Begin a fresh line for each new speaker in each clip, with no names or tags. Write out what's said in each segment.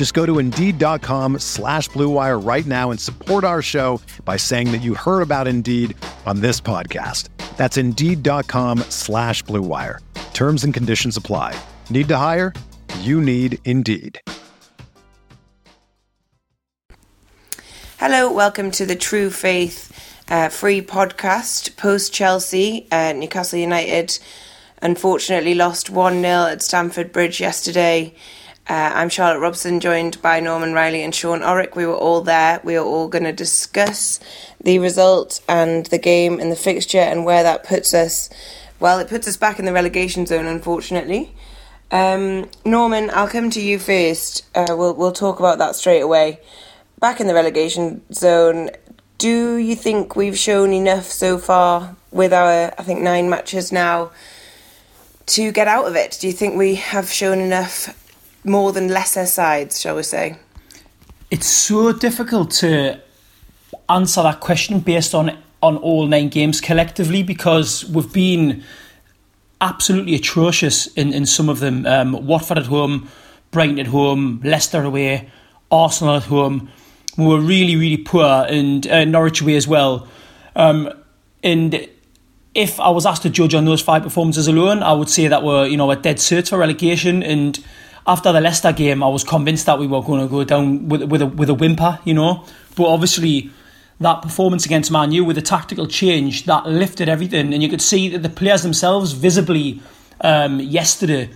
Just go to Indeed.com slash BlueWire right now and support our show by saying that you heard about Indeed on this podcast. That's Indeed.com slash BlueWire. Terms and conditions apply. Need to hire? You need Indeed.
Hello, welcome to the True Faith uh, free podcast. Post Chelsea, uh, Newcastle United unfortunately lost 1 0 at Stamford Bridge yesterday. Uh, I'm Charlotte Robson, joined by Norman Riley and Sean Orrick. We were all there. We are all going to discuss the result and the game and the fixture and where that puts us. Well, it puts us back in the relegation zone, unfortunately. Um, Norman, I'll come to you first. Uh, we'll we'll talk about that straight away back in the relegation zone. Do you think we've shown enough so far with our, I think, nine matches now to get out of it? Do you think we have shown enough more than lesser sides, shall we say?
It's so difficult to answer that question based on on all nine games collectively because we've been absolutely atrocious in, in some of them. Um, Watford at home, Brighton at home, Leicester away, Arsenal at home we were really, really poor, and uh, Norwich away as well. Um, and if I was asked to judge on those five performances alone, I would say that we're you know a dead cert for relegation. And after the Leicester game, I was convinced that we were going to go down with with a with a whimper, you know. But obviously, that performance against Man U with a tactical change that lifted everything, and you could see that the players themselves visibly um, yesterday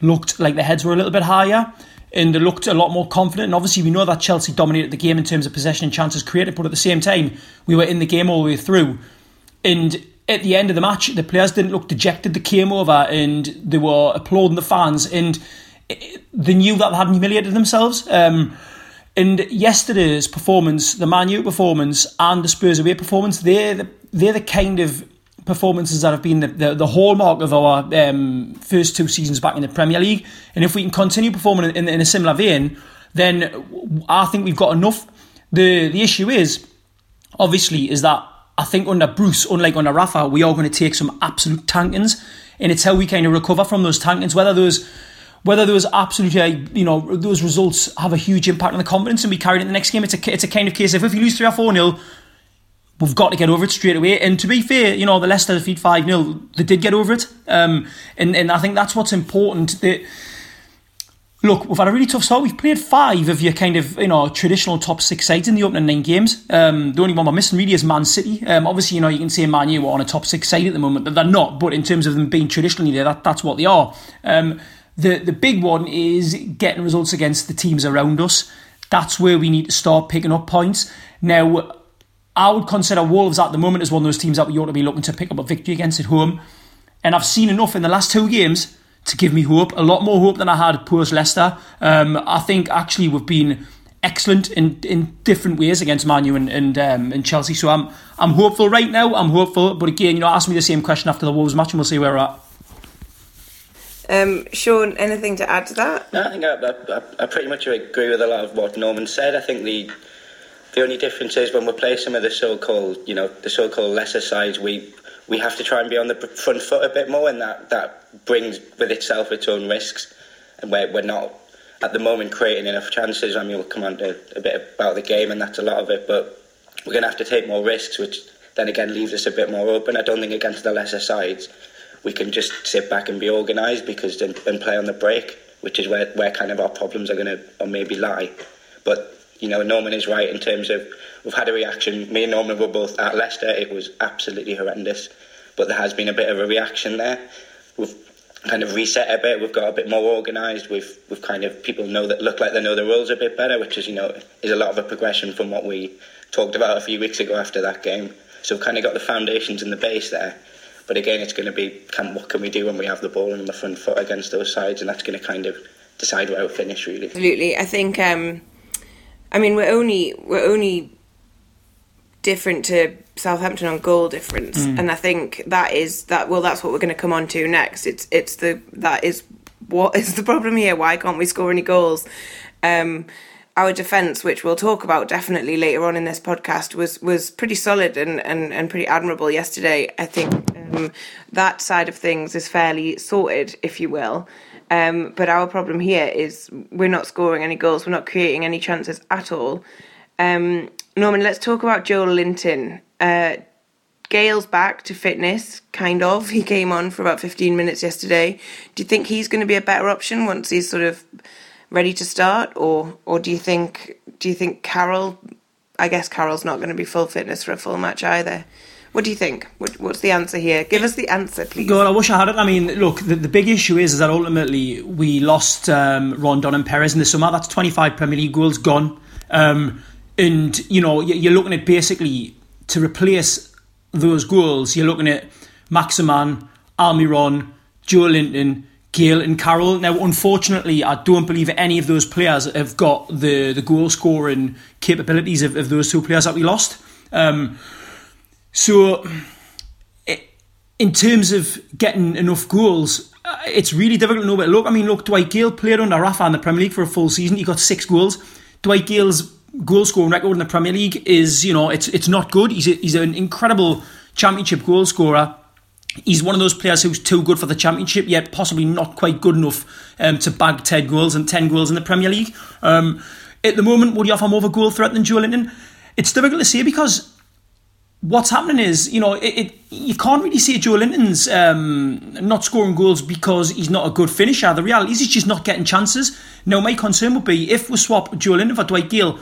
looked like their heads were a little bit higher and they looked a lot more confident. And obviously, we know that Chelsea dominated the game in terms of possession and chances created, but at the same time, we were in the game all the way through. And at the end of the match, the players didn't look dejected. They came over and they were applauding the fans, and they knew that they hadn't humiliated themselves. Um, and yesterday's performance, the Man U performance and the Spurs away performance, they're the, they're the kind of performances that have been the, the, the hallmark of our um, first two seasons back in the Premier League. And if we can continue performing in, in a similar vein, then I think we've got enough. The the issue is, obviously, is that I think under Bruce, unlike under Rafa, we are going to take some absolute tankings, and it's how we kind of recover from those tankings. Whether those whether those absolutely, you know, those results have a huge impact on the confidence and we carry it in the next game. It's a, it's a kind of case if we lose 3 or 4 nil, we've got to get over it straight away. And to be fair, you know, the Leicester defeat 5 0, they did get over it. Um, and, and I think that's what's important. That, look, we've had a really tough start. We've played five of your kind of, you know, traditional top six sides in the opening nine games. Um, the only one we're missing really is Man City. Um, obviously, you know, you can say Man U are on a top six side at the moment, but they're not. But in terms of them being traditionally there, that, that's what they are. Um, the, the big one is getting results against the teams around us. That's where we need to start picking up points. Now, I would consider Wolves at the moment as one of those teams that we ought to be looking to pick up a victory against at home. And I've seen enough in the last two games to give me hope, a lot more hope than I had post Leicester. Um, I think actually we've been excellent in, in different ways against Man U and and, um, and Chelsea. So I'm I'm hopeful right now. I'm hopeful, but again, you know, ask me the same question after the Wolves match, and we'll see where we're at.
Um, Sean, anything to add to that?
No, I think I, I, I pretty much agree with a lot of what Norman said. I think the the only difference is when we play some of the so-called, you know, the so-called lesser sides, we we have to try and be on the front foot a bit more, and that that brings with itself its own risks, and we're we're not at the moment creating enough chances. I mean, we'll come on to a bit about the game, and that's a lot of it, but we're going to have to take more risks, which then again leaves us a bit more open. I don't think against the lesser sides we can just sit back and be organised because and, and play on the break, which is where, where kind of our problems are going to or maybe lie. But you know, Norman is right in terms of we've had a reaction. Me and Norman were both at Leicester. It was absolutely horrendous. but there has been a bit of a reaction there. We've kind of reset a bit. We've got a bit more organised. We've we've kind of people know that look like they know the rules a bit better, which is you know is a lot of a progression from what we talked about a few weeks ago after that game. So we've kind of got the foundations and the base there. But again, it's going to be can, what can we do when we have the ball in the front foot against those sides, and that's going to kind of decide where we finish really.
Absolutely, I think. Um, I mean, we're only we're only different to Southampton on goal difference, mm. and I think that is that. Well, that's what we're going to come on to next. It's it's the that is what is the problem here. Why can't we score any goals? Um, our defence, which we'll talk about definitely later on in this podcast, was was pretty solid and, and, and pretty admirable yesterday. I think um, that side of things is fairly sorted, if you will. Um, but our problem here is we're not scoring any goals, we're not creating any chances at all. Um, Norman, let's talk about Joelinton. Uh, Gayle's back to fitness, kind of. He came on for about 15 minutes yesterday. Do you think he's going to be a better option once he's sort of ready to start, or or do you think do you think Carroll? I guess Carroll's not going to be full fitness for a full match either. What do you think? What, what's the answer here? Give us the answer, please.
God, I wish I had it. I mean, look, the, the big issue is, is that ultimately we lost um, Rondon and Perez in the summer. That's 25 Premier League goals gone. Um, and, you know, you're looking at basically to replace those goals, you're looking at Maximin, Almiron, Joelinton, Gayle and Carroll. Now, unfortunately, I don't believe any of those players have got the, the goal scoring capabilities of, of those two players that we lost. Um, so, in terms of getting enough goals, uh, it's really difficult to know to look. I mean, look, Dwight Gayle played under Rafa in the Premier League for a full season. He got six goals. Dwight Gayle's goal scoring record in the Premier League is, you know, it's it's not good. He's a, he's an incredible Championship goal scorer he's one of those players who's too good for the championship, yet possibly not quite good enough um, to bag 10 goals and 10 goals in the Premier League. Um, at the moment, would you offer more of a goal threat than Joelinton? It's difficult to say because what's happening is, you know, it, it you can't really say Joelinton's um, not scoring goals because he's not a good finisher. The reality is he's just not getting chances. Now, my concern would be if we swap Joelinton for Dwight Gayle,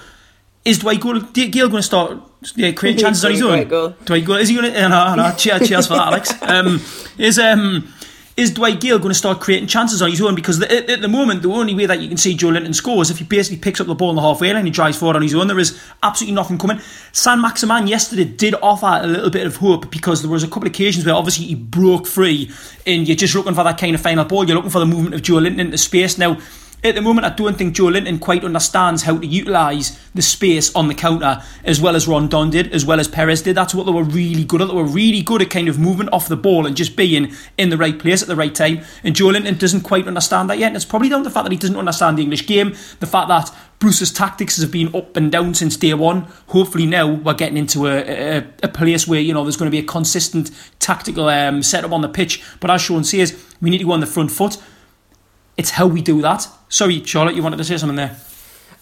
is Dwight Gayle, Gayle going to start yeah, creating chances on his own? Dwight Gayle, is he going to? Uh, no, no, cheers, cheers for that, Alex. Um, is um, is Dwight Gayle going to start creating chances on his own? Because the, at, at, the moment, the only way that you can see Joelinton score is if he basically picks up the ball in the halfway line and he drives forward on his own. There is absolutely nothing coming. Saint-Maximin yesterday did offer a little bit of hope because there was a couple of occasions where obviously he broke free and you're just looking for that kind of final ball. You're looking for the movement of Joelinton into space. Now, at the moment, I don't think Joelinton quite understands how to utilise the space on the counter as well as Rondon did, as well as Perez did. That's what they were really good at. They were really good at kind of movement off the ball and just being in the right place at the right time. And Joelinton doesn't quite understand that yet. And it's probably down to the fact that he doesn't understand the English game, the fact that Bruce's tactics have been up and down since day one. Hopefully now we're getting into a, a, a place where you know there's going to be a consistent tactical um, setup on the pitch. But as Sean says, we need to go on the front foot. It's how we do that. Sorry, Charlotte, you wanted to say something there.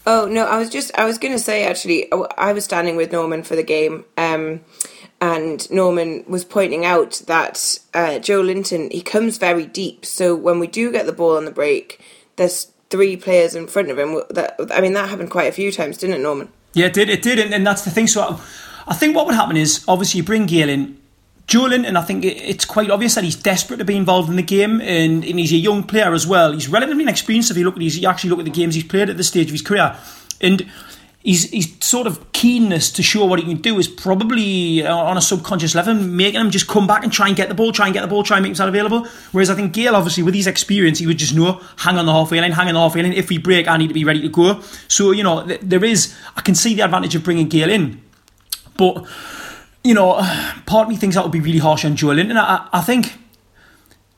Oh no, I was just I was going to say actually I was standing with Norman for the game, um, and Norman was pointing out that uh, Joelinton he comes very deep. So when we do get the ball on the break, there's three players in front of him. That I mean that happened quite a few times, didn't it, Norman?
Yeah, it did. It did, and, and that's the thing. So I think what would happen is obviously you bring Gayle in Joelinton, and I think it's quite obvious that he's desperate to be involved in the game, and, and he's a young player as well. He's relatively inexperienced if you look at his, you actually look at the games he's played at this stage of his career, and his, his sort of keenness to show what he can do is probably uh, on a subconscious level making him just come back and try and get the ball, try and get the ball, try and make himself available. Whereas I think Gayle, obviously, with his experience, he would just know, hang on the halfway line, hang on the halfway line. If we break, I need to be ready to go. So, you know, there is, I can see the advantage of bringing Gayle in. But you know, part of me thinks that would be really harsh on Joelinton. I, I think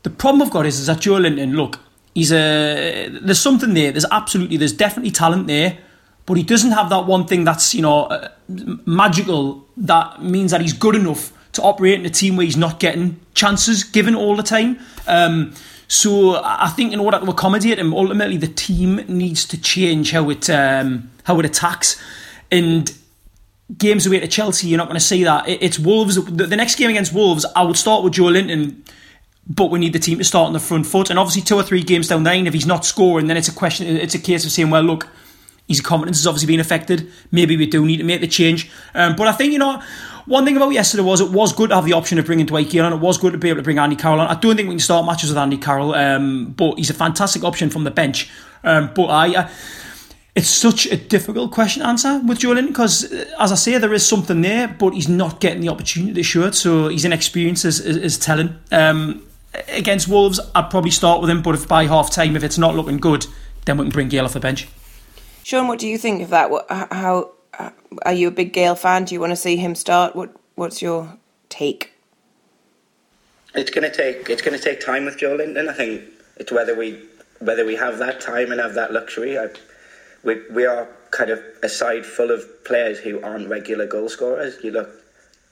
the problem I've got is, is that Joelinton, look, he's a there's something there. There's absolutely there's definitely talent there, but he doesn't have that one thing that's you know uh, magical that means that he's good enough to operate in a team where he's not getting chances given all the time. Um, so I think in order to accommodate him, ultimately the team needs to change how it um, how it attacks. And games away to Chelsea, you're not going to see that. It's Wolves. The next game against Wolves, I would start with Joelinton, but we need the team to start on the front foot. And obviously, two or three games down the line, if he's not scoring, then it's a question. It's a case of saying, well, look, his confidence has obviously been affected. Maybe we do need to make the change. Um, but I think you know one thing about yesterday was it was good to have the option of bringing Dwight Gayle on. It was good to be able to bring Andy Carroll on. I don't think we can start matches with Andy Carroll, um, but he's a fantastic option from the bench. Um, but I, uh, it's such a difficult question to answer with Joelinton because, uh, as I say, there is something there, but he's not getting the opportunity to show it. So his inexperience is, is, is telling. Um, against Wolves, I'd probably start with him, but if by half time, if it's not looking good, then we can bring Gayle off the bench.
Sean, what do you think of that? What, how are you a big Gayle fan? Do you want to see him start? What What's your take?
It's going to take it's going to take time with Joelinton. And i think it's whether we whether we have that time and have that luxury. I, we we are kind of a side full of players who aren't regular goal scorers. You look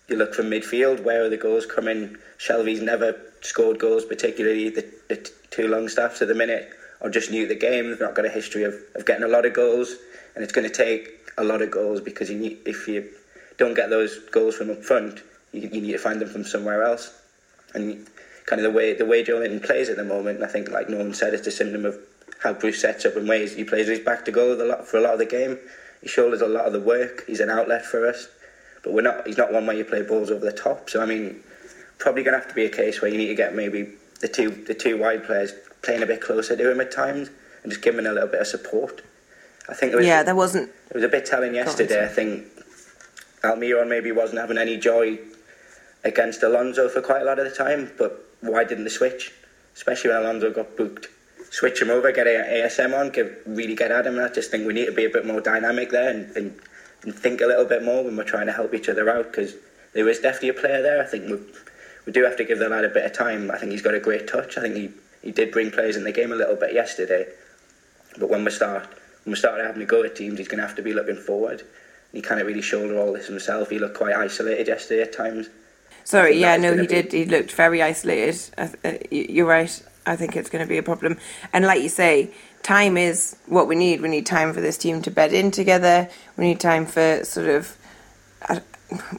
you look from midfield, where are the goals coming? Shelvey's never scored goals, particularly the, the two Longstaffs at the minute, or just new to the game. They've not got a history of, of getting a lot of goals, and it's going to take a lot of goals because you need, if you don't get those goals from up front, you, you need to find them from somewhere else. And kind of the way the way Joelinton plays at the moment, I think, like Norman said, it's a symptom of how Bruce sets up and ways he plays his back to goal a lot for a lot of the game. He shoulders a lot of the work. He's an outlet for us, but we're not. He's not one where you play balls over the top. So I mean, probably going to have to be a case where you need to get maybe the two the two wide players playing a bit closer to him at times and just giving a little bit of support. I think it was,
yeah, there wasn't.
It was a bit telling yesterday. I think Almiron maybe wasn't having any joy against Alonso for quite a lot of the time. But why didn't they switch? Especially when Alonso got booked. Switch him over, get ASM on, give, really get at him. I just think we need to be a bit more dynamic there and, and, and think a little bit more when we're trying to help each other out because there is definitely a player there. I think we we do have to give the lad a bit of time. I think he's got a great touch. I think he, he did bring players in the game a little bit yesterday. But when we start when we start having to go at teams, he's going to have to be looking forward. He can't really shoulder all this himself. He looked quite isolated yesterday at times.
Sorry, yeah, no, he be... did. He looked very isolated. Uh, you're right. I think it's going to be a problem. And like you say, time is what we need. We need time for this team to bed in together. We need time for sort of.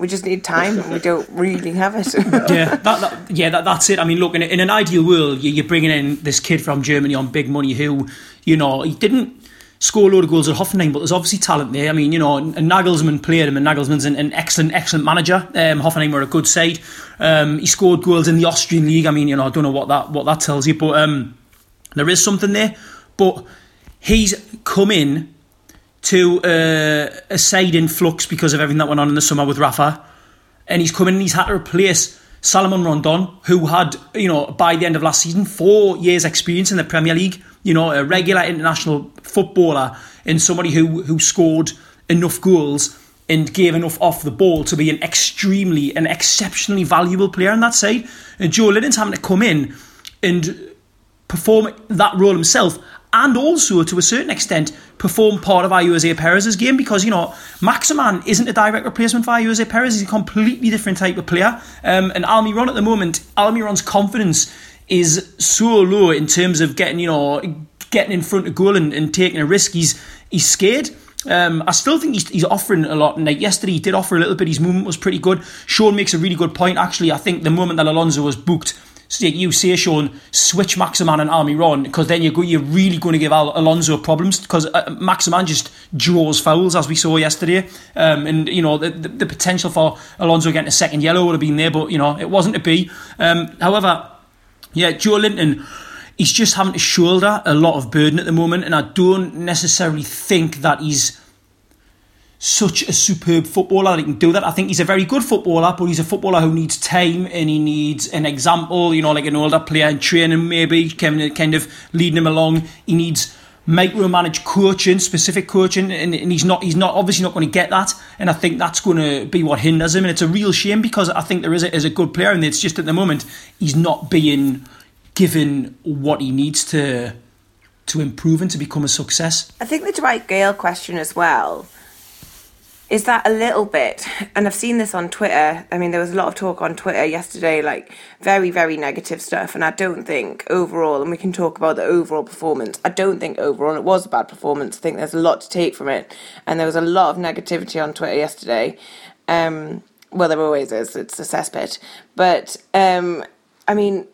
We just need time and we don't really have it.
yeah, that, that, yeah, that, that's it. I mean, look, in, in an ideal world, you, you're bringing in this kid from Germany on big money who, you know, he didn't score a load of goals at Hoffenheim, but there's obviously talent there. I mean, you know, Nagelsmann played him, and Nagelsmann's an, an excellent, excellent manager. Um, Hoffenheim were a good side. Um, he scored goals in the Austrian league. I mean, you know, I don't know what that what that tells you, but um, there is something there. But he's come in to uh, a side in flux because of everything that went on in the summer with Rafa, and he's come in and he's had to replace. Salomon Rondon, who had, you know, by the end of last season, four years' experience in the Premier League, you know, a regular international footballer and somebody who, who scored enough goals and gave enough off the ball to be an extremely, an exceptionally valuable player on that side. And Joelinton's having to come in and perform that role himself and also to a certain extent perform part of Ayoze Perez's game because you know Maximin isn't a direct replacement for Ayoze Perez he's a completely different type of player um, and Almiron at the moment Almiron's confidence is so low in terms of getting, you know, getting in front of goal and, and taking a risk. He's he's scared. Um, I still think he's, he's offering a lot. And like yesterday, he did offer a little bit. His movement was pretty good. Sean makes a really good point. Actually, I think the moment that Alonso was booked, you say, Sean, switch Maximin and Almiron because then you're, you're really going to give Al- Alonso problems because uh, Maximin just draws fouls as we saw yesterday. Um, and, you know, the, the, the, potential for Alonso getting a second yellow would have been there, but, you know, it wasn't to be. Um, however, yeah, Joelinton, he's just having to shoulder a lot of burden at the moment, and I don't necessarily think that he's such a superb footballer that he can do that. I think he's a very good footballer, but he's a footballer who needs time and he needs an example, you know, like an older player in training, maybe kind of, kind of leading him along. He needs micromanage coaching, specific coaching, and, and he's not he's not obviously not going to get that. And I think that's going to be what hinders him. And it's a real shame because I think there is a, is a good player, and it's just at the moment he's not being given what he needs to to improve and to become a success.
I think the Dwight Gayle question as well is that a little bit and i've seen this on twitter i mean there was a lot of talk on twitter yesterday like very very negative stuff and i don't think overall and we can talk about the overall performance i don't think overall it was a bad performance i think there's a lot to take from it and there was a lot of negativity on twitter yesterday. Um, well there always is it's a cesspit but um, i mean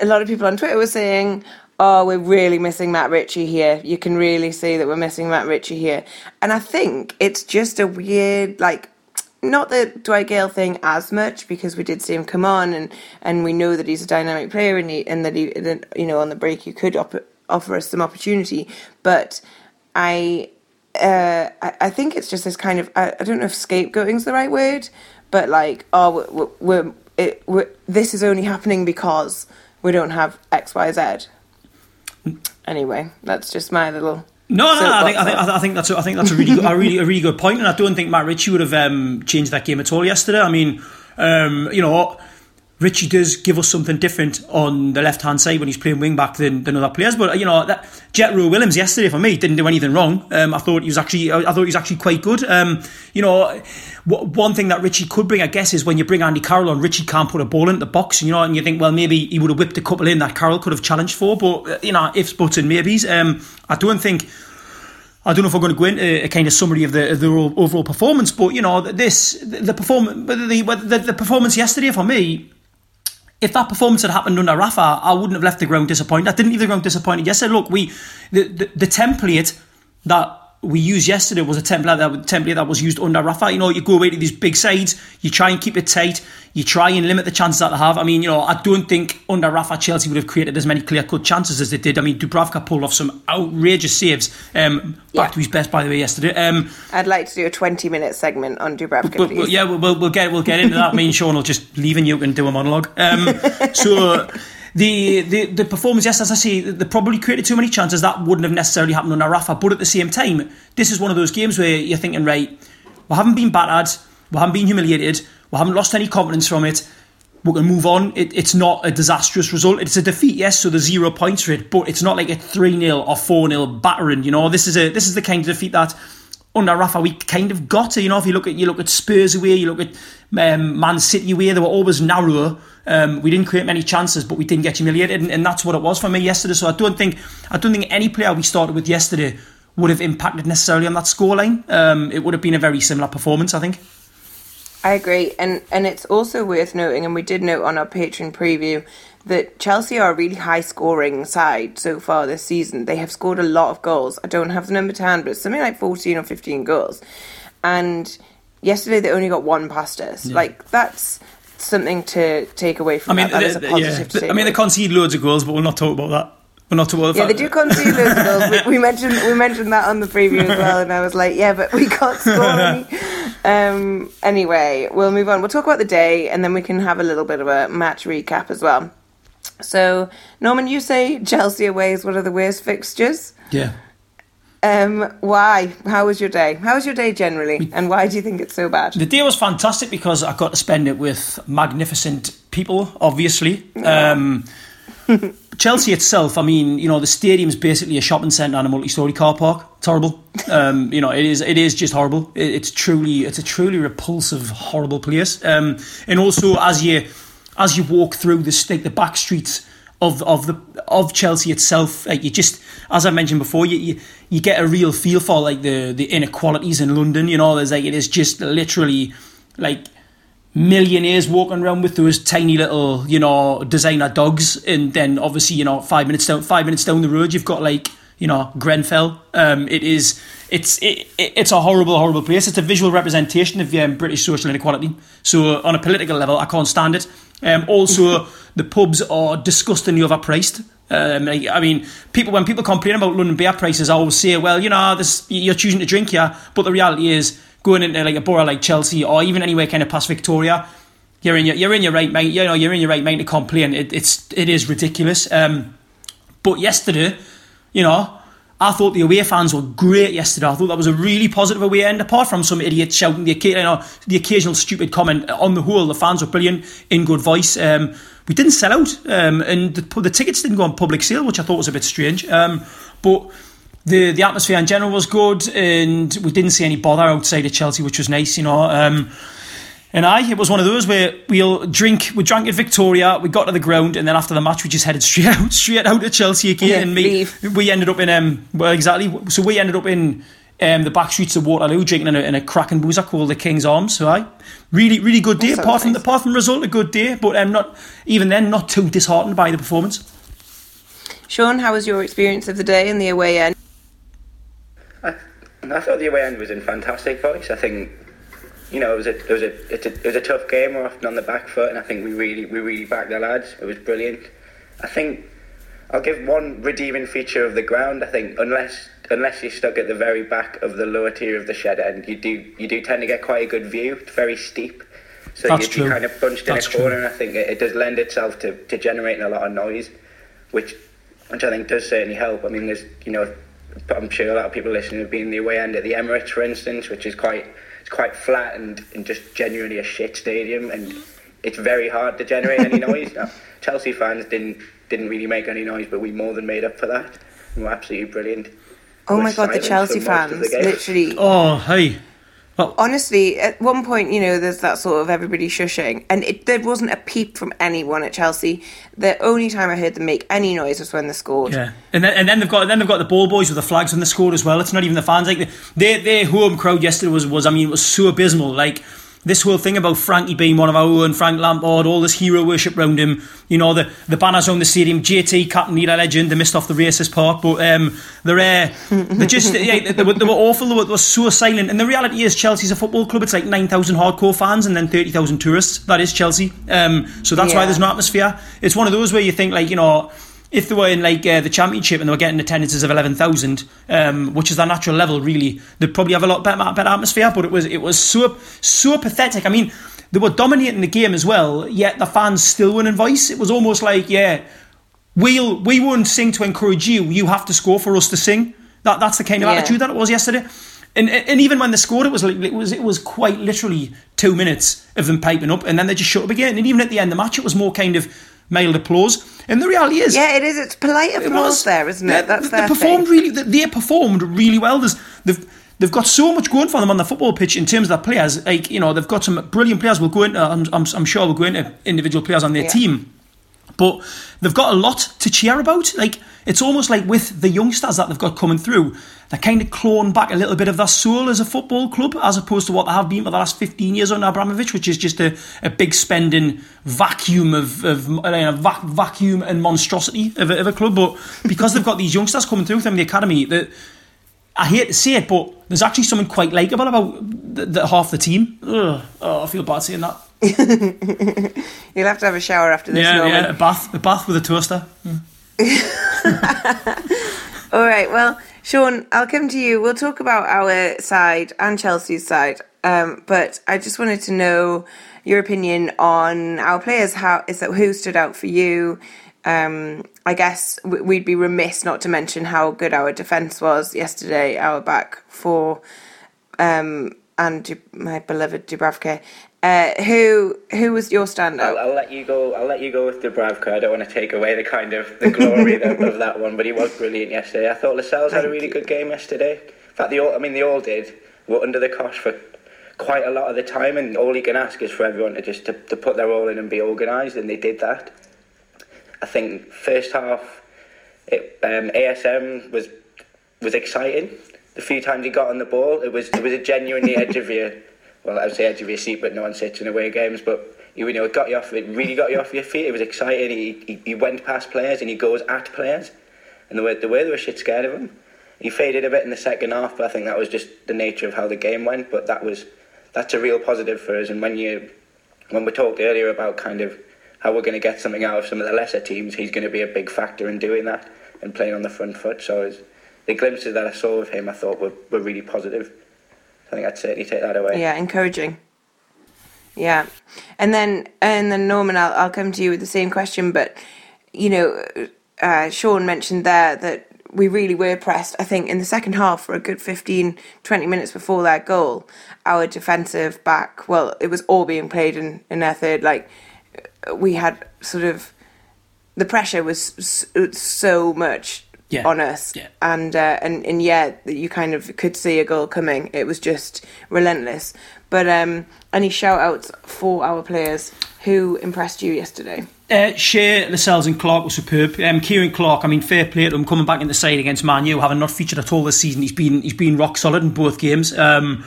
a lot of people on twitter were saying oh, we're really missing Matt Ritchie here. You can really see that we're missing Matt Ritchie here. And I think it's just a weird, like, not the Dwight Gayle thing as much because we did see him come on and, and we know that he's a dynamic player and he, and that he that, you know on the break you could op- offer us some opportunity. But I uh, I, I think it's just this kind of I, I don't know if scapegoating is the right word, but like oh we're, we're, it, we're this is only happening because we don't have X Y Z. Anyway, that's just my little
no, no, no I think, I think I think that's a, I think that's a really a really a really good point, and I don't think Matt Ritchie would have um, changed that game at all yesterday. I mean, um, you know, Ritchie does give us something different on the left hand side when he's playing wing back than, than other players. But you know, that Jetro Willems yesterday for me didn't do anything wrong. Um, I thought he was actually I thought he was actually quite good. Um, you know, one thing that Ritchie could bring, I guess, is when you bring Andy Carroll on, Ritchie can't put a ball into the box. You know, and you think, well, maybe he would have whipped a couple in that Carroll could have challenged for. But you know, ifs, buts, and maybes. Um, I don't think I don't know if we're going to go into a kind of summary of the, of the overall performance, but you know this the performance the, the, the performance yesterday for me. If that performance had happened under Rafa, I wouldn't have left the ground disappointed. I didn't leave the ground disappointed. Yesterday, look, we the, the, the template that we used yesterday was a template that template that was used under Rafa. You know, you go away to these big sides, you try and keep it tight, you try and limit the chances that they have. I mean, you know, I don't think under Rafa Chelsea would have created as many clear cut chances as they did. I mean, Dubravka pulled off some outrageous saves. Um, back yeah. to his best, by the way, yesterday. Um,
I'd like to do a twenty-minute segment on Dubravka.
But, but, yeah, we'll, we'll get we'll get into that. Me and Sean will just leave and you can do a monologue. Um, so the, the the performance, yes, as I say, they probably created too many chances. That wouldn't have necessarily happened under Rafa. But at the same time, this is one of those games where you're thinking, right, we haven't been battered, we haven't been humiliated, we haven't lost any confidence from it. We're going to move on. It, it's not a disastrous result. It's a defeat, yes, so there's zero points for it, but it's not like a 3 0 or 4 0 battering. You know, this is a this is the kind of defeat that under Rafa we kind of got. It. You know, if you look at you look at Spurs away, you look at um, Man City away, they were always narrower um, we didn't create many chances, but we didn't get humiliated, and, and, that's what it was for me yesterday. So I don't think I don't think any player we started with yesterday would have impacted necessarily on that scoreline. Um, it would have been a very similar performance, I think.
I agree, and and it's also worth noting, and we did note on our Patreon preview that Chelsea are a really high scoring side so far this season. They have scored a lot of goals. I don't have the number to hand, but it's something like fourteen or fifteen goals, and yesterday they only got one past us. Yeah. Like that's something to take away from I mean, that. That is a positive
yeah. I mean, they concede loads of goals, but we'll not talk about that. We're not about
the Yeah, they do concede loads of goals. We, we, mentioned we mentioned that on the preview as well, and I was like, yeah, but we can't score any. Um, anyway, we'll move on. We'll talk about the day, and then we can have a little bit of a match recap as well. So, Norman, you say Chelsea away is one of the worst fixtures.
Yeah.
Um, why? How was your day? How was your day generally? And why do you think it's so bad?
The day was fantastic because I got to spend it with magnificent people, obviously. Um, Chelsea itself, I mean, you know, the stadium's basically a shopping centre and a multi-story car park. It's horrible. Um, you know, it is. It is just horrible. It, it's truly, it's a truly repulsive, horrible place. Um, and also, as you as you walk through the like the back streets of of the of Chelsea itself. Like you just, as I mentioned before, you, you you get a real feel for like the the inequalities in London. You know, there's like it is just literally like millionaires walking around with those tiny little you know designer dogs, and then obviously you know five minutes down five minutes down the road you've got like you know Grenfell. Um, it is it's it, it's a horrible horrible place. It's a visual representation of um, British social inequality. So on a political level, I can't stand it. Um, also, the pubs are disgustingly overpriced. Um, I mean, people when people complain about London beer prices, I always say, well, you know, this, you're choosing to drink here, but the reality is going into like a borough like Chelsea or even anywhere kind of past Victoria, you're in your you're in your right mind. You know, you're in your right mind to complain. It, it's it is ridiculous. Um, but yesterday, you know, I thought the away fans were great yesterday. I thought that was a really positive away end, apart from some idiot shouting the, you know, the occasional stupid comment. On the whole, the fans were brilliant, in good voice. Um, we didn't sell out, um, and the, the, tickets didn't go on public sale, which I thought was a bit strange. Um, but the the atmosphere in general was good, and we didn't see any bother outside of Chelsea, which was nice, you know. And I, it was one of those where we'll drink, we drank at Victoria, we got to the ground, and then after the match, we just headed straight out, straight out to Chelsea again. Yeah, and me, leave. we ended up in, um, well, exactly. So we ended up in um, the back streets of Waterloo, drinking in a, in a cracking boozer called the King's Arms. So I, really, really good day. Apart from nice. apart from the result, a good day. But um, not even then, not too disheartened by the performance.
Sean, how was your experience of the day in the away end?
I, I thought the away end was in fantastic voice. I think you know, it was a it was a, it, it was a tough game. We're often on the back foot, and I think we really we really backed the lads. It was brilliant. I think I'll give one redeeming feature of the ground. I think unless unless you're stuck at the very back of the lower tier of the shed end, you do you do tend to get quite a good view. It's very steep. So
That's
you,
true.
kind of bunched
That's
in a corner,
true.
and I think it, it does lend itself to, to generating a lot of noise, which which I think does certainly help. I mean, there's you know, I'm sure a lot of people listening have been in the away end at the Emirates, for instance, which is quite it's quite flat and, and just genuinely a shit stadium, and it's very hard to generate any noise. Now, Chelsea fans didn't didn't really make any noise, but we more than made up for that. And we're absolutely brilliant.
Oh
We're
my god, the Chelsea
for most of the
fans literally
Oh, hey.
Honestly, at one point, you know, there's that sort of everybody shushing, and it, there wasn't a peep from anyone at Chelsea. The only time I heard them make any noise was when they scored.
Yeah, and then and then they've got then they've got the ball boys with the flags on the score as well. It's not even the fans like their their home crowd yesterday was was I mean it was so abysmal. Like this whole thing about Frankie being one of our own, Frank Lampard, all this hero worship round him. You know the the banners on the stadium, JT Captain Leader Legend. They missed off the racist part, but um, they're uh, they're just yeah they were, they were awful. They were, they were so silent. And the reality is Chelsea's a football club. It's like nine thousand hardcore fans and then thirty thousand tourists. That is Chelsea. Um, so that's why there's no atmosphere. It's one of those where you think like you know if they were in like uh, the championship and they were getting attendances of eleven thousand, um, which is their natural level, really, they'd probably have a lot better, better atmosphere. But it was it was so so pathetic. I mean, they were dominating the game as well, yet the fans still weren't in voice. It was almost like, yeah, we'll we won't sing to encourage you. You have to score for us to sing. That that's the kind of
Yeah.
attitude that it was yesterday. And, and even when they scored, it was like it was it was quite literally two minutes of them piping up, and then they just shut up again. And even at the end of the match, it was more kind of mild applause. And the reality is,
Yeah, it is. It's polite
it
applause
was
there, isn't
Yeah,
it? That's
they
their
performed
thing.
really. They, they performed really well. There's, they've they've got so much going for them on the football pitch in terms of their players. Like you know, they've got some brilliant players. We'll go into. I'm, I'm, I'm sure we'll go into individual players on their
Yeah.
team. But they've got a lot to cheer about. Like it's almost like with the youngsters that they've got coming through, they're kind of clawing back a little bit of their soul as a football club, as opposed to what they have been for the last fifteen years under Abramovich, which is just a, a big spending vacuum of, of uh, vac- vacuum and monstrosity of a, of a club. But because they've got these youngsters coming through in the academy, that I hate to say it, but there's actually something quite likeable about the, the half the team. Ugh, oh, I feel bad saying that.
You'll have to have a shower after this,
Yeah, yeah, a bath, a bath with a toaster.
All right, well, Sean, I'll come to you. We'll talk about our side and Chelsea's side, um, but I just wanted to know your opinion on our players. How is that? Who stood out for you? Um, I guess we'd be remiss not to mention how good our defence was yesterday. Our back four, um, and my beloved Dubravka. Uh, who who was your standout?
I'll, I'll let you go. I'll let you go with Dubravka. I don't want to take away the kind of the glory of, of that one, but he was brilliant yesterday. I thought Lascelles had a really
you.
good game yesterday. In fact, they all, I mean, they all did. Were under the cosh for quite a lot of the time, and all you can ask is for everyone to just to, to put their all in and be organised, and they did that. I think first half, it, um, ASM was was exciting. The few times he got on the ball, it was it was a genuinely edge of your, well, I would say edge of your seat, but no one sits in away games. But you know, it got you off. It really got you off your feet. It was exciting. He, he he went past players and he goes at players, and the way the way they were shit scared of him. He faded a bit in the second half, but I think that was just the nature of how the game went. But that was that's a real positive for us. And when you when we talked earlier about kind of how we're going to get something out of some of the lesser teams, he's going to be a big factor in doing that and playing on the front foot. So was, the glimpses that I saw of him, I thought were, were really positive. I think I'd certainly take that away.
Yeah, encouraging. Yeah, and then and then Norman, I'll I'll come to you with the same question, but you know, uh, Sean mentioned there that we really were pressed. I think in the second half, for a good 15, 20 minutes before that goal, our defensive back, well, it was all being played in in their third. Like we had sort of the pressure was so much
Yeah,
on us,
yeah.
and uh, and and yeah, you kind of could see a goal coming. It was just relentless. But um, any shout outs for our players who impressed you yesterday?
Uh, Schär, Lascelles and Clark were superb. Um, Ciaran Clark, I mean, fair play to him coming back in the side against Man U, having not featured at all this season. He's been he's been rock solid in both games. Um,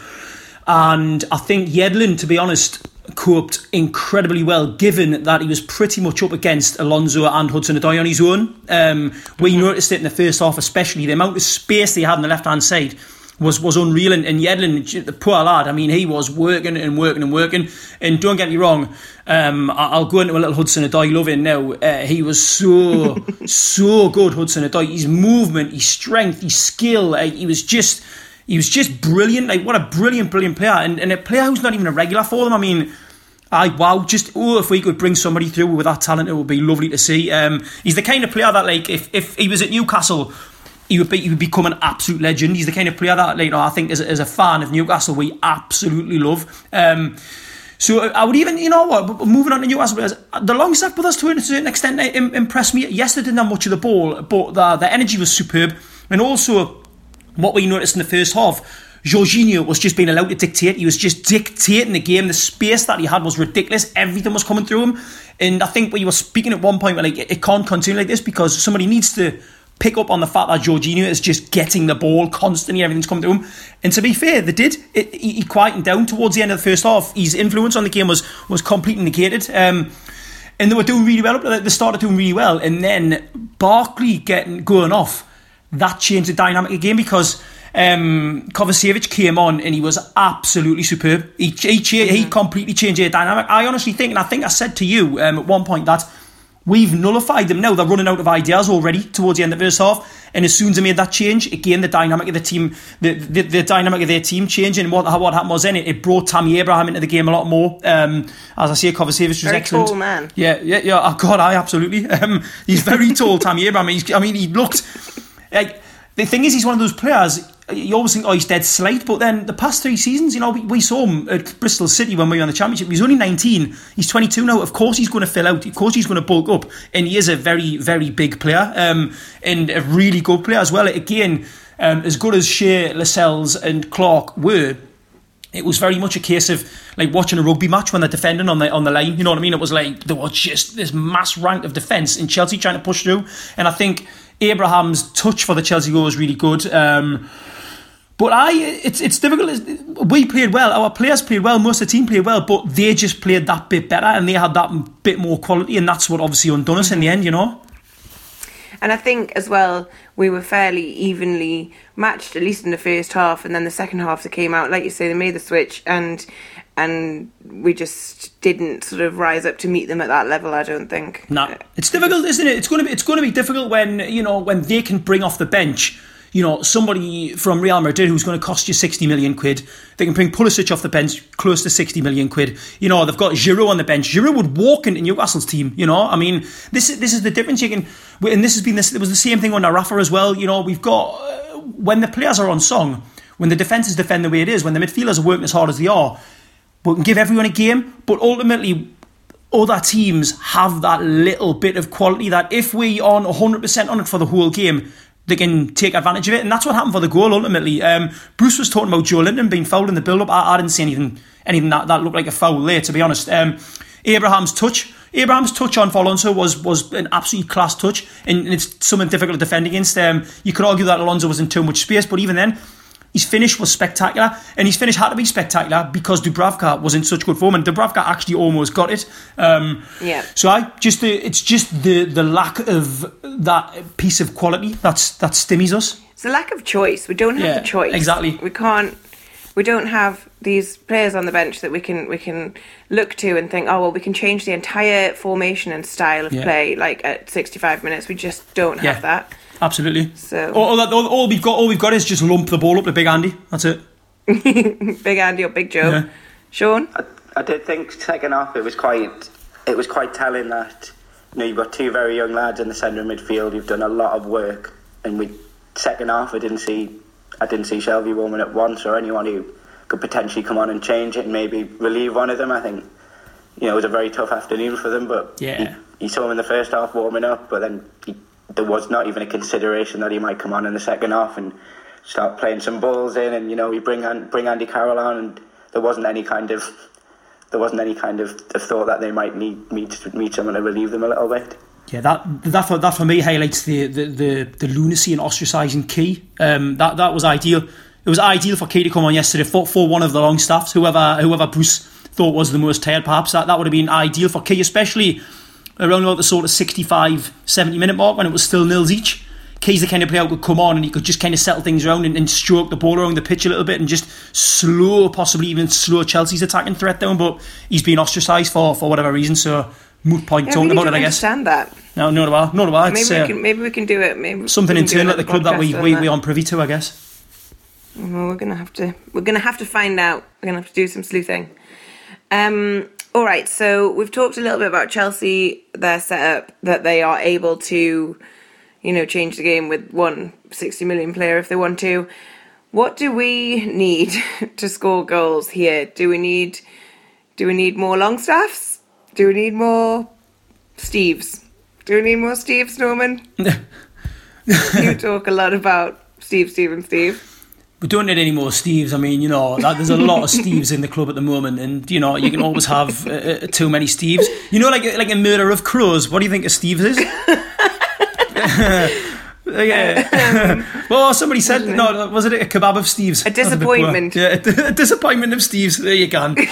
and I think Yedlin, to be honest, coped incredibly well, given that he was pretty much up against Alonso and Hudson Odoi on his own. Um, we noticed it in the first half, especially the amount of space they had on the left hand side was was unreal. And, and Yedlin, the poor lad, I mean, he was working and working and working. And don't get me wrong, um, I'll go into a little Hudson Odoi loving now. Uh, he was so so good, Hudson Odoi. His movement, his strength, his skill. Uh, he was just he was just brilliant. Like what a brilliant, brilliant player, and, and a player who's not even a regular for them. I mean. I wow, just oh, if we could bring somebody through with that talent, it would be lovely to see. Um, he's the kind of player that, like, if, if he was at Newcastle, he would be he would become an absolute legend. He's the kind of player that, like, you know, I think as, as a fan of Newcastle, we absolutely love. Um, so I would even, you know what, moving on to Newcastle players, the long snap with us to a certain extent impressed me. Yes, they didn't have much of the ball, but the, the energy was superb. And also, what we noticed in the first half, Jorginho was just being allowed to dictate. He was just dictating the game. The space that he had was ridiculous. Everything was coming through him. And I think you were speaking at one point, like, it, it can't continue like this because somebody needs to pick up on the fact that Jorginho is just getting the ball constantly, everything's coming to him. And to be fair, they did. It, he, he quietened down towards the end of the first half. His influence on the game was was completely negated. Um, and they were doing really well. They started doing really well, and then Barkley getting going off. That changed the dynamic again because um, Kovacevic came on and he was absolutely superb. He he, he completely changed the dynamic. I honestly think, and I think I said to you um, at one point that We've nullified them now. They're running out of ideas already towards the end of the first half. And as soon as they made that change, again, the dynamic of the team, the, the, the dynamic of their team changing. And what, what happened was then it, it brought Tammy Abraham into the game a lot more. Um, as I say, Kovacevic was
very
excellent.
tall man.
Yeah, yeah, yeah. Oh, God, I absolutely. Um, he's very tall, Tammy Abraham. He's, I mean, he looked like the thing is, he's one of those players you always think, oh, he's dead slight. But then the past three seasons, you know, we, we saw him at Bristol City when we were in the Championship. He's only 19. He's 22 now. Of course, he's going to fill out. Of course, he's going to bulk up. And he is a very, very big player um, and a really good player as well. Again, um, as good as Schär, Lascelles, and Clark were, it was very much a case of like watching a rugby match when they're defending on the on the line. You know what I mean? It was like there was just this mass rank of defence in Chelsea trying to push through. And I think Abraham's touch for the Chelsea goal was really good. Um, but I, it's it's difficult. We played well. Our players played well. Most of the team played well, but they just played that bit better, and they had that bit more quality, and that's what obviously undone us in the end. You know.
And I think as well, we were fairly evenly matched, at least in the first half, and then the second half that came out, like you say, they made the switch, and and we just didn't sort of rise up to meet them at that level. I don't think.
No, it's difficult, isn't it? It's going to be it's going to be difficult when you know when they can bring off the bench you know, somebody from Real Madrid who's going to cost you 60 million quid. They can bring Pulisic off the bench, close to 60 million quid. You know, they've got Giroud on the bench. Giroud would walk into Newcastle's team, you know. I mean, this is, this is the difference you can, and this has been this, it was the same thing under Rafa as well. You know, we've got, uh, when the players are on song, when the defence is defend the way it is, when the midfielders are working as hard as they are, we can give everyone a game, but ultimately, other teams have that little bit of quality that if we on 100% on it for the whole game, they can take advantage of it. And that's what happened for the goal ultimately. Um, Bruce was talking about Joelinton being fouled in the build up. I, I, didn't see anything anything that, that looked like a foul there, to be honest. Um, Abraham's touch. Abraham's touch on Alonso was was an absolute class touch, and it's something difficult to defend against. Um, you could argue that Alonso was in too much space, but even then, his finish was spectacular, and his finish had to be spectacular because Dubravka was in such good form, and Dubravka actually almost got it. Um,
yeah.
So I just the, it's just the the lack of that piece of quality that's that stimmies us.
It's a lack of choice. We don't have
yeah,
the choice.
Exactly.
We can't. We don't have these players on the bench that we can we can look to and think, oh well, we can change the entire formation and style of yeah. play like at sixty five minutes. We just don't have that.
Absolutely.
So
all, all, all, we've got, all we've got is just lump the ball up to Big Andy. That's it.
Big Andy or Big Joe. Yeah. Sean.
I, I did think second half it was quite it was quite telling that you know you've got two very young lads in the centre of midfield. You've done a lot of work, and we second half I didn't see I didn't see Shelvey warming up once or anyone who could potentially come on and change it and maybe relieve one of them. I think you know it was a very tough afternoon for them, but
yeah.
He, you saw him in the first half warming up, but then he there was not even a consideration that he might come on in the second half and start playing some balls in, and you know we bring bring Andy Carroll on, and there wasn't any kind of there wasn't any kind of, thought that they might need meet meet someone to relieve them a little bit.
Yeah, that that for, that for me highlights the the, the, the lunacy and ostracising Ki. Um, that that was ideal. It was ideal for Ki to come on yesterday for, for one of the Longstaffs, whoever whoever Bruce thought was the most tired. Perhaps that, that would have been ideal for Ki, especially around about the sort of 65, 70 minute mark when it was still nils each. Ki's the kind of player who could come on and he could just kind of settle things around and, and stroke the ball around the pitch a little bit and just slow, possibly even slow Chelsea's attacking threat down. But he's been ostracised for for whatever reason. So moot point
Yeah,
talking
really
about it. I guess.
understand that.
No, no, no, no, no.
Maybe
It's
we
uh,
can maybe we can do it. Maybe
something internal at the club that we we we aren't privy to. I guess.
Well, we're gonna have to we're gonna have to find out. We're gonna have to do some sleuthing. Um, all right, so we've talked a little bit about Chelsea, their setup, that they are able to, you know, change the game with one 60 million player if they want to. What do we need to score goals here? Do we need do we need more Longstaffs? Do we need more Steves? Do we need more Steves, Norman? you talk a lot about Steve, Steve, and Steve.
We don't need any more Steves. I mean, you know, that, there's a lot of Steves in the club at the moment, and you know, you can always have uh, uh, too many Steves. You know, like like a murder of crows. What do you think a Steves is? yeah. well, somebody said no. Was it a kebab of Steves?
A
That's bit poor.
disappointment.
yeah, a disappointment of Steves. There you can.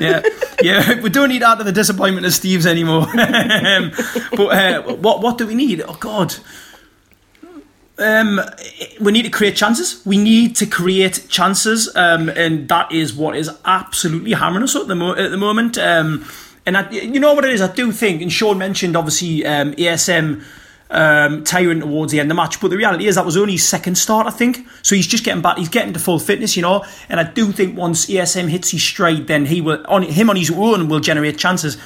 Yeah, yeah. We don't need out of the disappointment of Steves anymore. Um, but uh, what what do we need? Oh God. Um, we need to create chances. We need to create chances, um, and that is what is absolutely hammering us at the mo- at the moment. Um, and I, you know what it is? I do think, and Sean mentioned obviously um, ASM um, tiring towards the end of the match, but the reality is that was only his second start, I think. So he's just getting back. He's getting to full fitness, you know. And I do think once ASM hits his stride, then he will on him on his own will generate chances.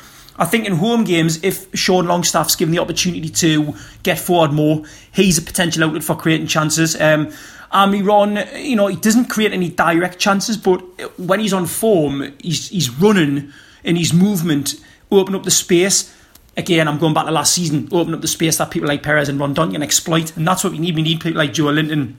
I think in home games, if Sean Longstaff's given the opportunity to get forward more, he's a potential outlet for creating chances. Um, Almiron, you know, he doesn't create any direct chances, but when he's on form, he's, he's running and his movement open up the space. Again, I'm going back to last season, open up the space that people like Perez and Rondon can exploit, and that's what we need. We need people like Joelinton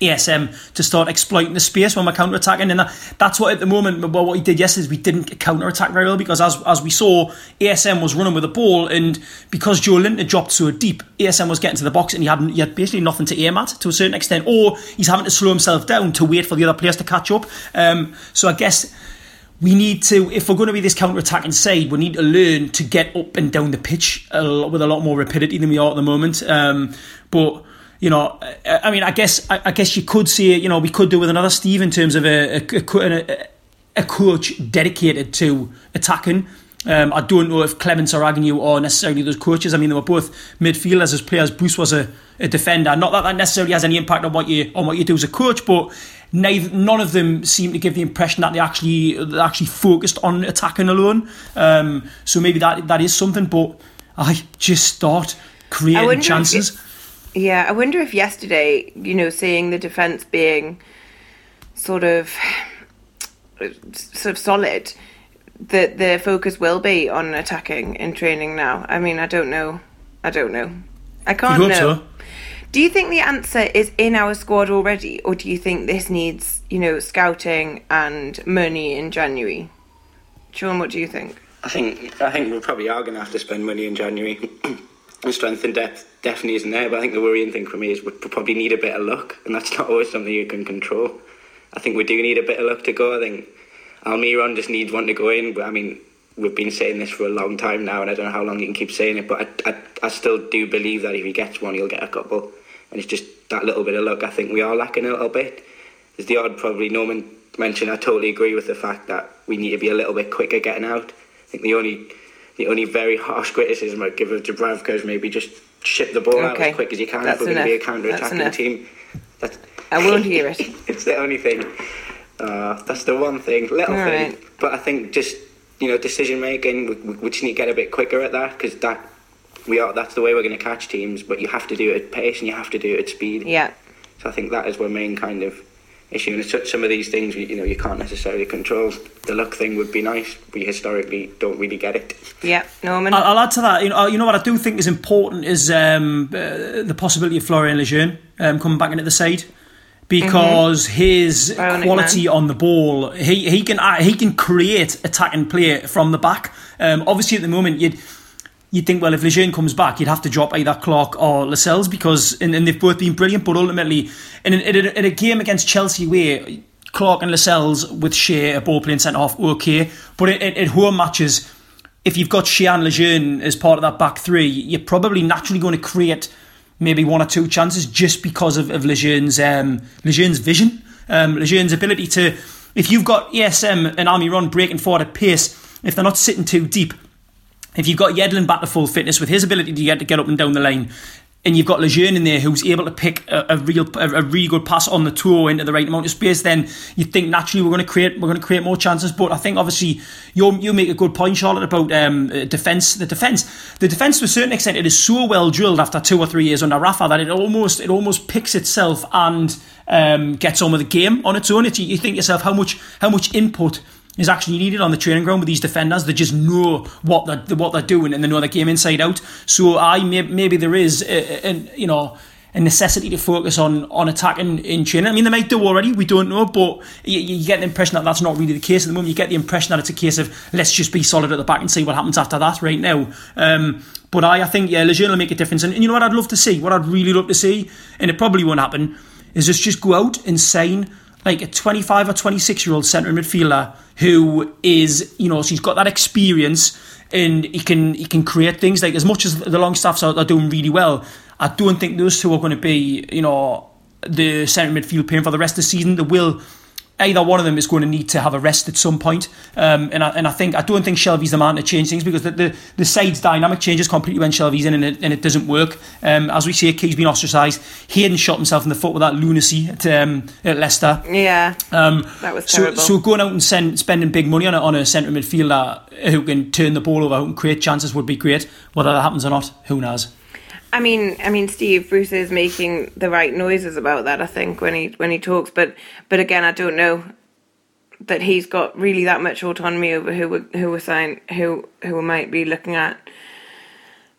ASM to start exploiting the space when we're counter attacking, and that, that's what at the moment. Well, what he did yesterday is we didn't counter attack very well because as as we saw, ASM was running with the ball, and because Joelinton dropped so deep, ASM was getting to the box and he had he had basically nothing to aim at to a certain extent, or he's having to slow himself down to wait for the other players to catch up. Um, so I guess we need to, if we're going to be this counter-attacking side, we need to learn to get up and down the pitch a lot, with a lot more rapidity than we are at the moment. Um, but you know, I, mean, I guess I, guess you could say, you know, we could do with another Steve in terms of a, a, a, a coach dedicated to attacking. Um, I don't know if Clemence or Agnew are necessarily those coaches. I mean, they were both midfielders as players. Bruce was a, a defender. Not that that necessarily has any impact on what you on what you do as a coach, but neither none of them seem to give the impression that they actually they actually focused on attacking alone. Um, so maybe that that is something. But I just start creating chances.
It- Yeah, I wonder if yesterday, you know, seeing the defence being sort of sort of solid, that the focus will be on attacking in training now. I mean, I don't know. I don't know. I can't
hope
know.
so.
Do you think the answer is in our squad already, or do you think this needs, you know, scouting and money in January? Sean, what do you think?
I think I think we probably are going to have to spend money in January. the strength and depth definitely isn't there, but I think the worrying thing for me is we probably need a bit of luck, and that's not always something you can control. I think we do need a bit of luck to go. I think Almiron just needs one to go in, but I mean, we've been saying this for a long time now, and I don't know how long you can keep saying it, but I, I, I still do believe that if he gets one, he'll get a couple, and it's just that little bit of luck. I think we are lacking a little bit. There's the odd, probably Norman mentioned. I totally agree with the fact that we need to be a little bit quicker getting out. I think the only the only very harsh criticism I'd give of Dubravka is maybe just ship the ball out as quick as you can
That's
if we're going to be a counter attacking team. That's,
I won't hear it.
it's the only thing. Uh, that's the one thing, little
All
thing.
right.
But I think just you know decision making, we, we just need to get a bit quicker at that because that we are that's the way we're going to catch teams. But you have to do it at pace and you have to do it at speed.
Yeah.
So I think that is our main kind of issue. And it's such- some of these things you you know you can't necessarily control. The luck thing would be nice. We historically don't really get it.
Yeah. Norman?
I'll, I'll add to that. You know, you know what I do think is important is um, uh, the possibility of Florian Lejeune um, coming back into the side because his
Bionic
quality on the ball, he he can uh, he can create attacking play from the back. Um, obviously, at the moment, you'd. You'd think, well, if Lejeune comes back, you'd have to drop either Clark or Lascelles because, and, and they've both been brilliant, but ultimately, in, in, a, in a game against Chelsea where Clark and Lascelles with Schär, a ball playing centre half, okay, but in, home matches, if you've got Schär and Lejeune as part of that back three, you're probably naturally going to create maybe one or two chances just because of, of Lejeune's, um, Lejeune's vision, um, Lejeune's ability to, if you've got ESM and Almiron breaking forward at pace, if they're not sitting too deep, if you've got Yedlin back to full fitness with his ability to get to get up and down the line, and you've got Lejeune in there who's able to pick a, a real a, a, really good pass on the tour into the right amount of space, then you think naturally we're going to create we're going to create more chances. But I think obviously you you make a good point, Charlotte, about um, defense. The defense, the defense to a certain extent, it is so well drilled after two or three years under Rafa that it almost it almost picks itself and um, gets on with the game on its own. It's, you think yourself how much how much input is actually needed on the training ground with these defenders. They just know what they're what they're doing and they know the game inside out. So I maybe there is a, a, you know a necessity to focus on on attacking in training. I mean, they might do already. We don't know, but you, you, get the impression that that's not really the case at the moment. You get the impression that it's a case of let's just be solid at the back and see what happens after that. Right now. Um, but I, I think yeah, Lejeune will make a difference. And, and you know what I'd love to see, what I'd really love to see, and it probably won't happen, is just just go out and sign like a 25 or 26 year old centre midfielder who is, you know, she's got that experience and he can he can create things. Like as much as the Longstaffs are, are doing really well, I don't think those two are going to be, you know, the centre midfield playing for the rest of the season. They will either one of them is going to need to have a rest at some point. Um, and, I, and I think I don't think Shelvey's the man to change things because the, the, the side's dynamic changes completely when Shelvey's in and it, and it doesn't work. Um, as we see, Ki's been ostracised. Hayden shot himself in the foot with that lunacy at, um, at Leicester.
Yeah, um, that was terrible.
So, so going out and send, spending big money on a, on a centre midfielder who can turn the ball over, who can create chances would be great. Whether that happens or not, who knows?
I mean, I mean, Steve Bruce is making the right noises about that. I think when he when he talks, but but again, I don't know that he's got really that much autonomy over who we, who we're who who we might be looking at.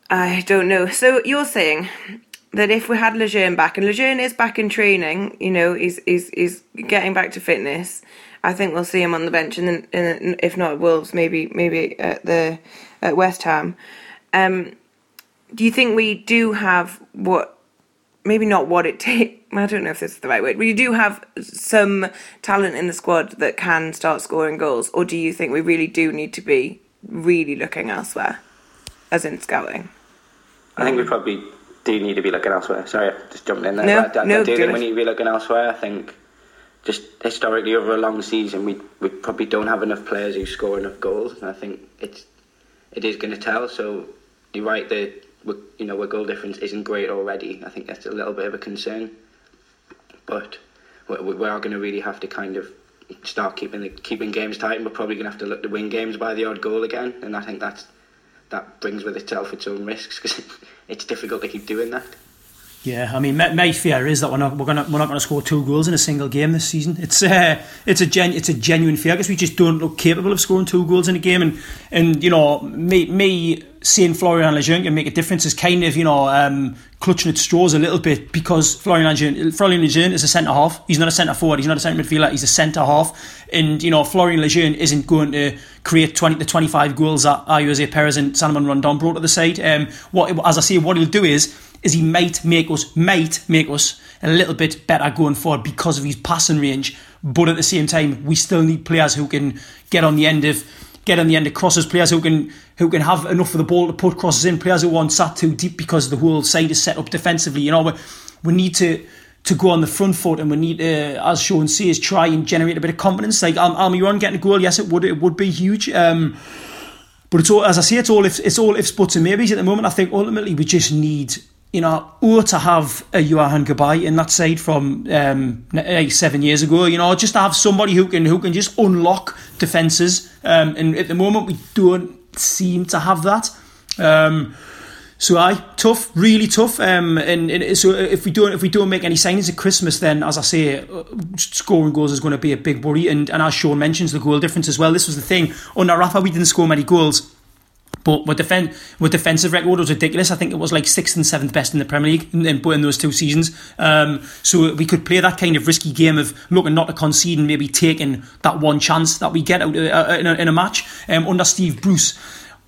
I don't know. So you're saying that if we had Lejeune back, and Lejeune is back in training, you know, he's he's he's getting back to fitness. I think we'll see him on the bench, and then if not Wolves, maybe maybe at the at West Ham. Um, do you think we do have what maybe not what it takes I don't know if this is the right word, but you do have some talent in the squad that can start scoring goals, or do you think we really do need to be really looking elsewhere, as in scouting?
I think we probably do need to be looking elsewhere. Sorry, I just jumping in there. No, I, I, no, I do, think we need to be looking elsewhere. I think just historically over a long season, we we probably don't have enough players who score enough goals, and I think it's it is going to tell. So you're right, the you know, our goal difference isn't great already. I think that's a little bit of a concern. But we, are going to really have to kind of start keeping the, keeping games tight, and we're probably going to have to look to win games by the odd goal again. And I think that's that brings with itself its own risks because it's difficult to keep doing that.
Yeah, I mean, my, fear is that we're not we're gonna we're not going to score two goals in a single game this season. It's uh, it's a gen, it's a genuine fear because we just don't look capable of scoring two goals in a game. And and you know, me me seeing Florian Lejeune can make a difference is kind of you know um, clutching at straws a little bit because Florian Lejeune, Florian Lejeune is a centre half. He's not a centre forward. He's not a centre midfielder. He's a centre half. And you know, Florian Lejeune isn't going to create twenty to twenty five goals that Ayoze Perez and Salomon Rondon brought to the side. Um, what as I say, what he'll do is is he might make us might make us a little bit better going forward because of his passing range. But at the same time, we still need players who can get on the end of get on the end of crosses, players who can who can have enough of the ball to put crosses in, players who aren't sat too deep because the whole side is set up defensively. You know, we, we need to to go on the front foot and we need to, as Sean says, try and generate a bit of confidence. Like Al- Almiron getting a goal, yes, it would it would be huge. Um, but it's all, as I say, it's all if it's all ifs, buts, and maybes at the moment. I think ultimately we just need you know, or to have a Yohan Cabaye in that side from um, seven years ago, you know, just to have somebody who can who can just unlock defences. Um, and at the moment, we don't seem to have that. Um, so I tough, really tough. Um, and, and, so if we don't if we don't make any signings at Christmas, then as I say, scoring goals is going to be a big worry. And and as Sean mentions, the goal difference as well. This was the thing under Rafa, we didn't score many goals but with, defen- with defensive record was ridiculous. I think it was like sixth and seventh best in the Premier League in, in, in those two seasons. Um, so we could play that kind of risky game of looking not to concede and maybe taking that one chance that we get out uh, in, a, in a match. Um, under Steve Bruce,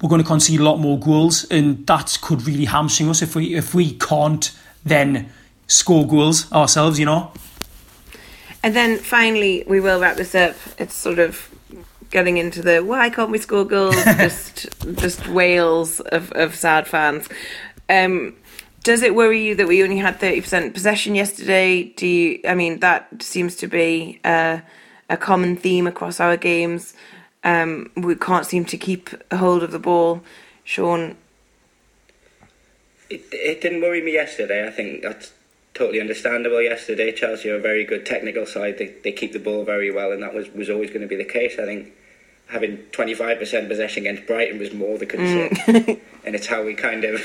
we're going to concede a lot more goals, and that could really hamstring us if we if we can't then score goals ourselves. You know.
And then finally, we will wrap this up. It's sort of getting into the why can't we score goals? just just wails of, of sad fans. Um, does it worry you that we only had 30% possession yesterday? Do you, I mean, that seems to be a, a common theme across our games. Um, we can't seem to keep a hold of the ball. Sean?
It, it didn't worry me yesterday. I think that's totally understandable yesterday. Chelsea are a very good technical side. They, they keep the ball very well, and that was, was always going to be the case. I think having 25% possession against Brighton was more the concern. Mm. and it's how we kind of,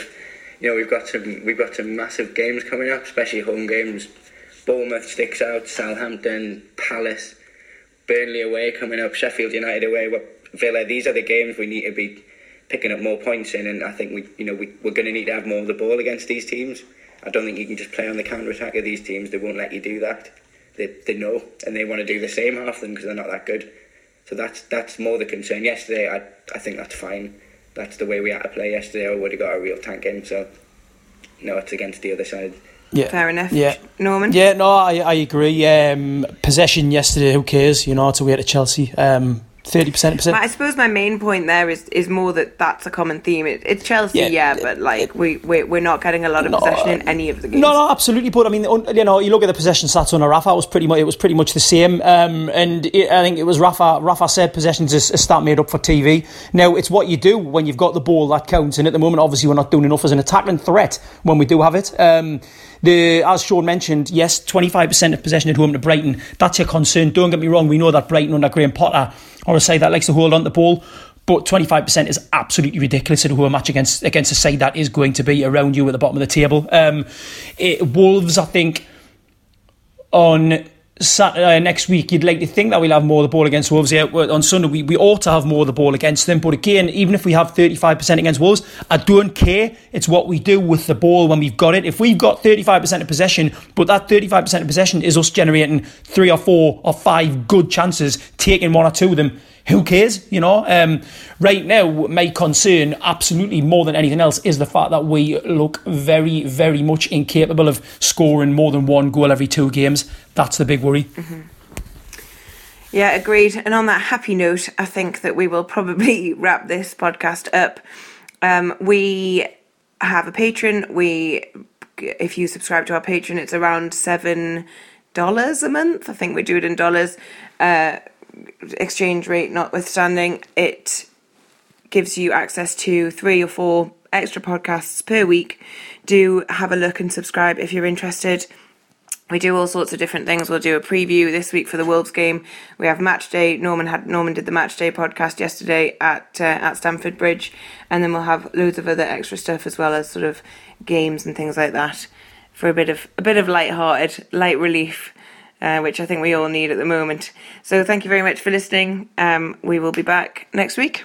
you know, we've got some we've got some massive games coming up, especially home games. Bournemouth sticks out, Southampton, Palace, Burnley away coming up, Sheffield United away, Villa. These are the games we need to be picking up more points in, and I think we, you know, we, we're going to need to have more of the ball against these teams. I don't think you can just play on the counter attack of these teams. They won't let you do that. They, they know, and they want to do the same half of them because they're not that good. So that's that's more the concern. Yesterday, I I think that's fine. That's the way we had to play yesterday. I would have got a real tank in. So no, it's against the other side.
Yeah. Fair enough. Yeah. Norman?
Yeah, no, I, I agree. Um, possession yesterday, who cares? You know, it's away to Chelsea. Um, thirty percent.
I suppose my main point there is is more that that's a common theme. It, it's Chelsea, yeah, yeah but like it, we we we're not getting a lot of no, possession in any of the games.
No, no, absolutely. But I mean, you know, you look at the possession stats on Rafa. It was pretty much it was pretty much the same. Um, and it, I think it was Rafa. Rafa said possessions is a stat made up for TV. Now it's what you do when you've got the ball that counts. And at the moment, obviously, we're not doing enough as an attacking threat when we do have it. Um, the as Sean mentioned, yes, twenty five percent of possession at home to Brighton. That's your concern. Don't get me wrong. We know that Brighton under Graham Potter or a side that likes to hold on the ball. But 25% is absolutely ridiculous at a home match against against a side that is going to be around you at the bottom of the table. Um, it, Wolves, I think, on Saturday, uh, next week, you'd like to think that we'll have more of the ball against Wolves. Yeah, on Sunday, we, we ought to have more of the ball against them. But again, even if we have 35% against Wolves, I don't care. It's what we do with the ball when we've got it. If we've got 35% of possession, but that 35% of possession is us generating three or four or five good chances, taking one or two of them, who cares? You know, um, right now, my concern, absolutely more than anything else, is the fact that we look very, very much incapable of scoring more than one goal every two games. That's the big worry.
Mm-hmm. Yeah, agreed. And on that happy note, I think that we will probably wrap this podcast up. Um, we have a Patreon. We, if you subscribe to our Patreon, it's around seven dollars a month. I think we do it in dollars. Uh, exchange rate notwithstanding, it gives you access to three or four extra podcasts per week. Do have a look and subscribe if you're interested. We do all sorts of different things. We'll do a preview this week for the Wolves game. We have match day. Norman had Norman did the match day podcast yesterday at uh, at Stamford Bridge, and then we'll have loads of other extra stuff as well as sort of games and things like that for a bit of a bit of light-hearted, light relief uh, which I think we all need at the moment. So thank you very much for listening. Um, we will be back next week.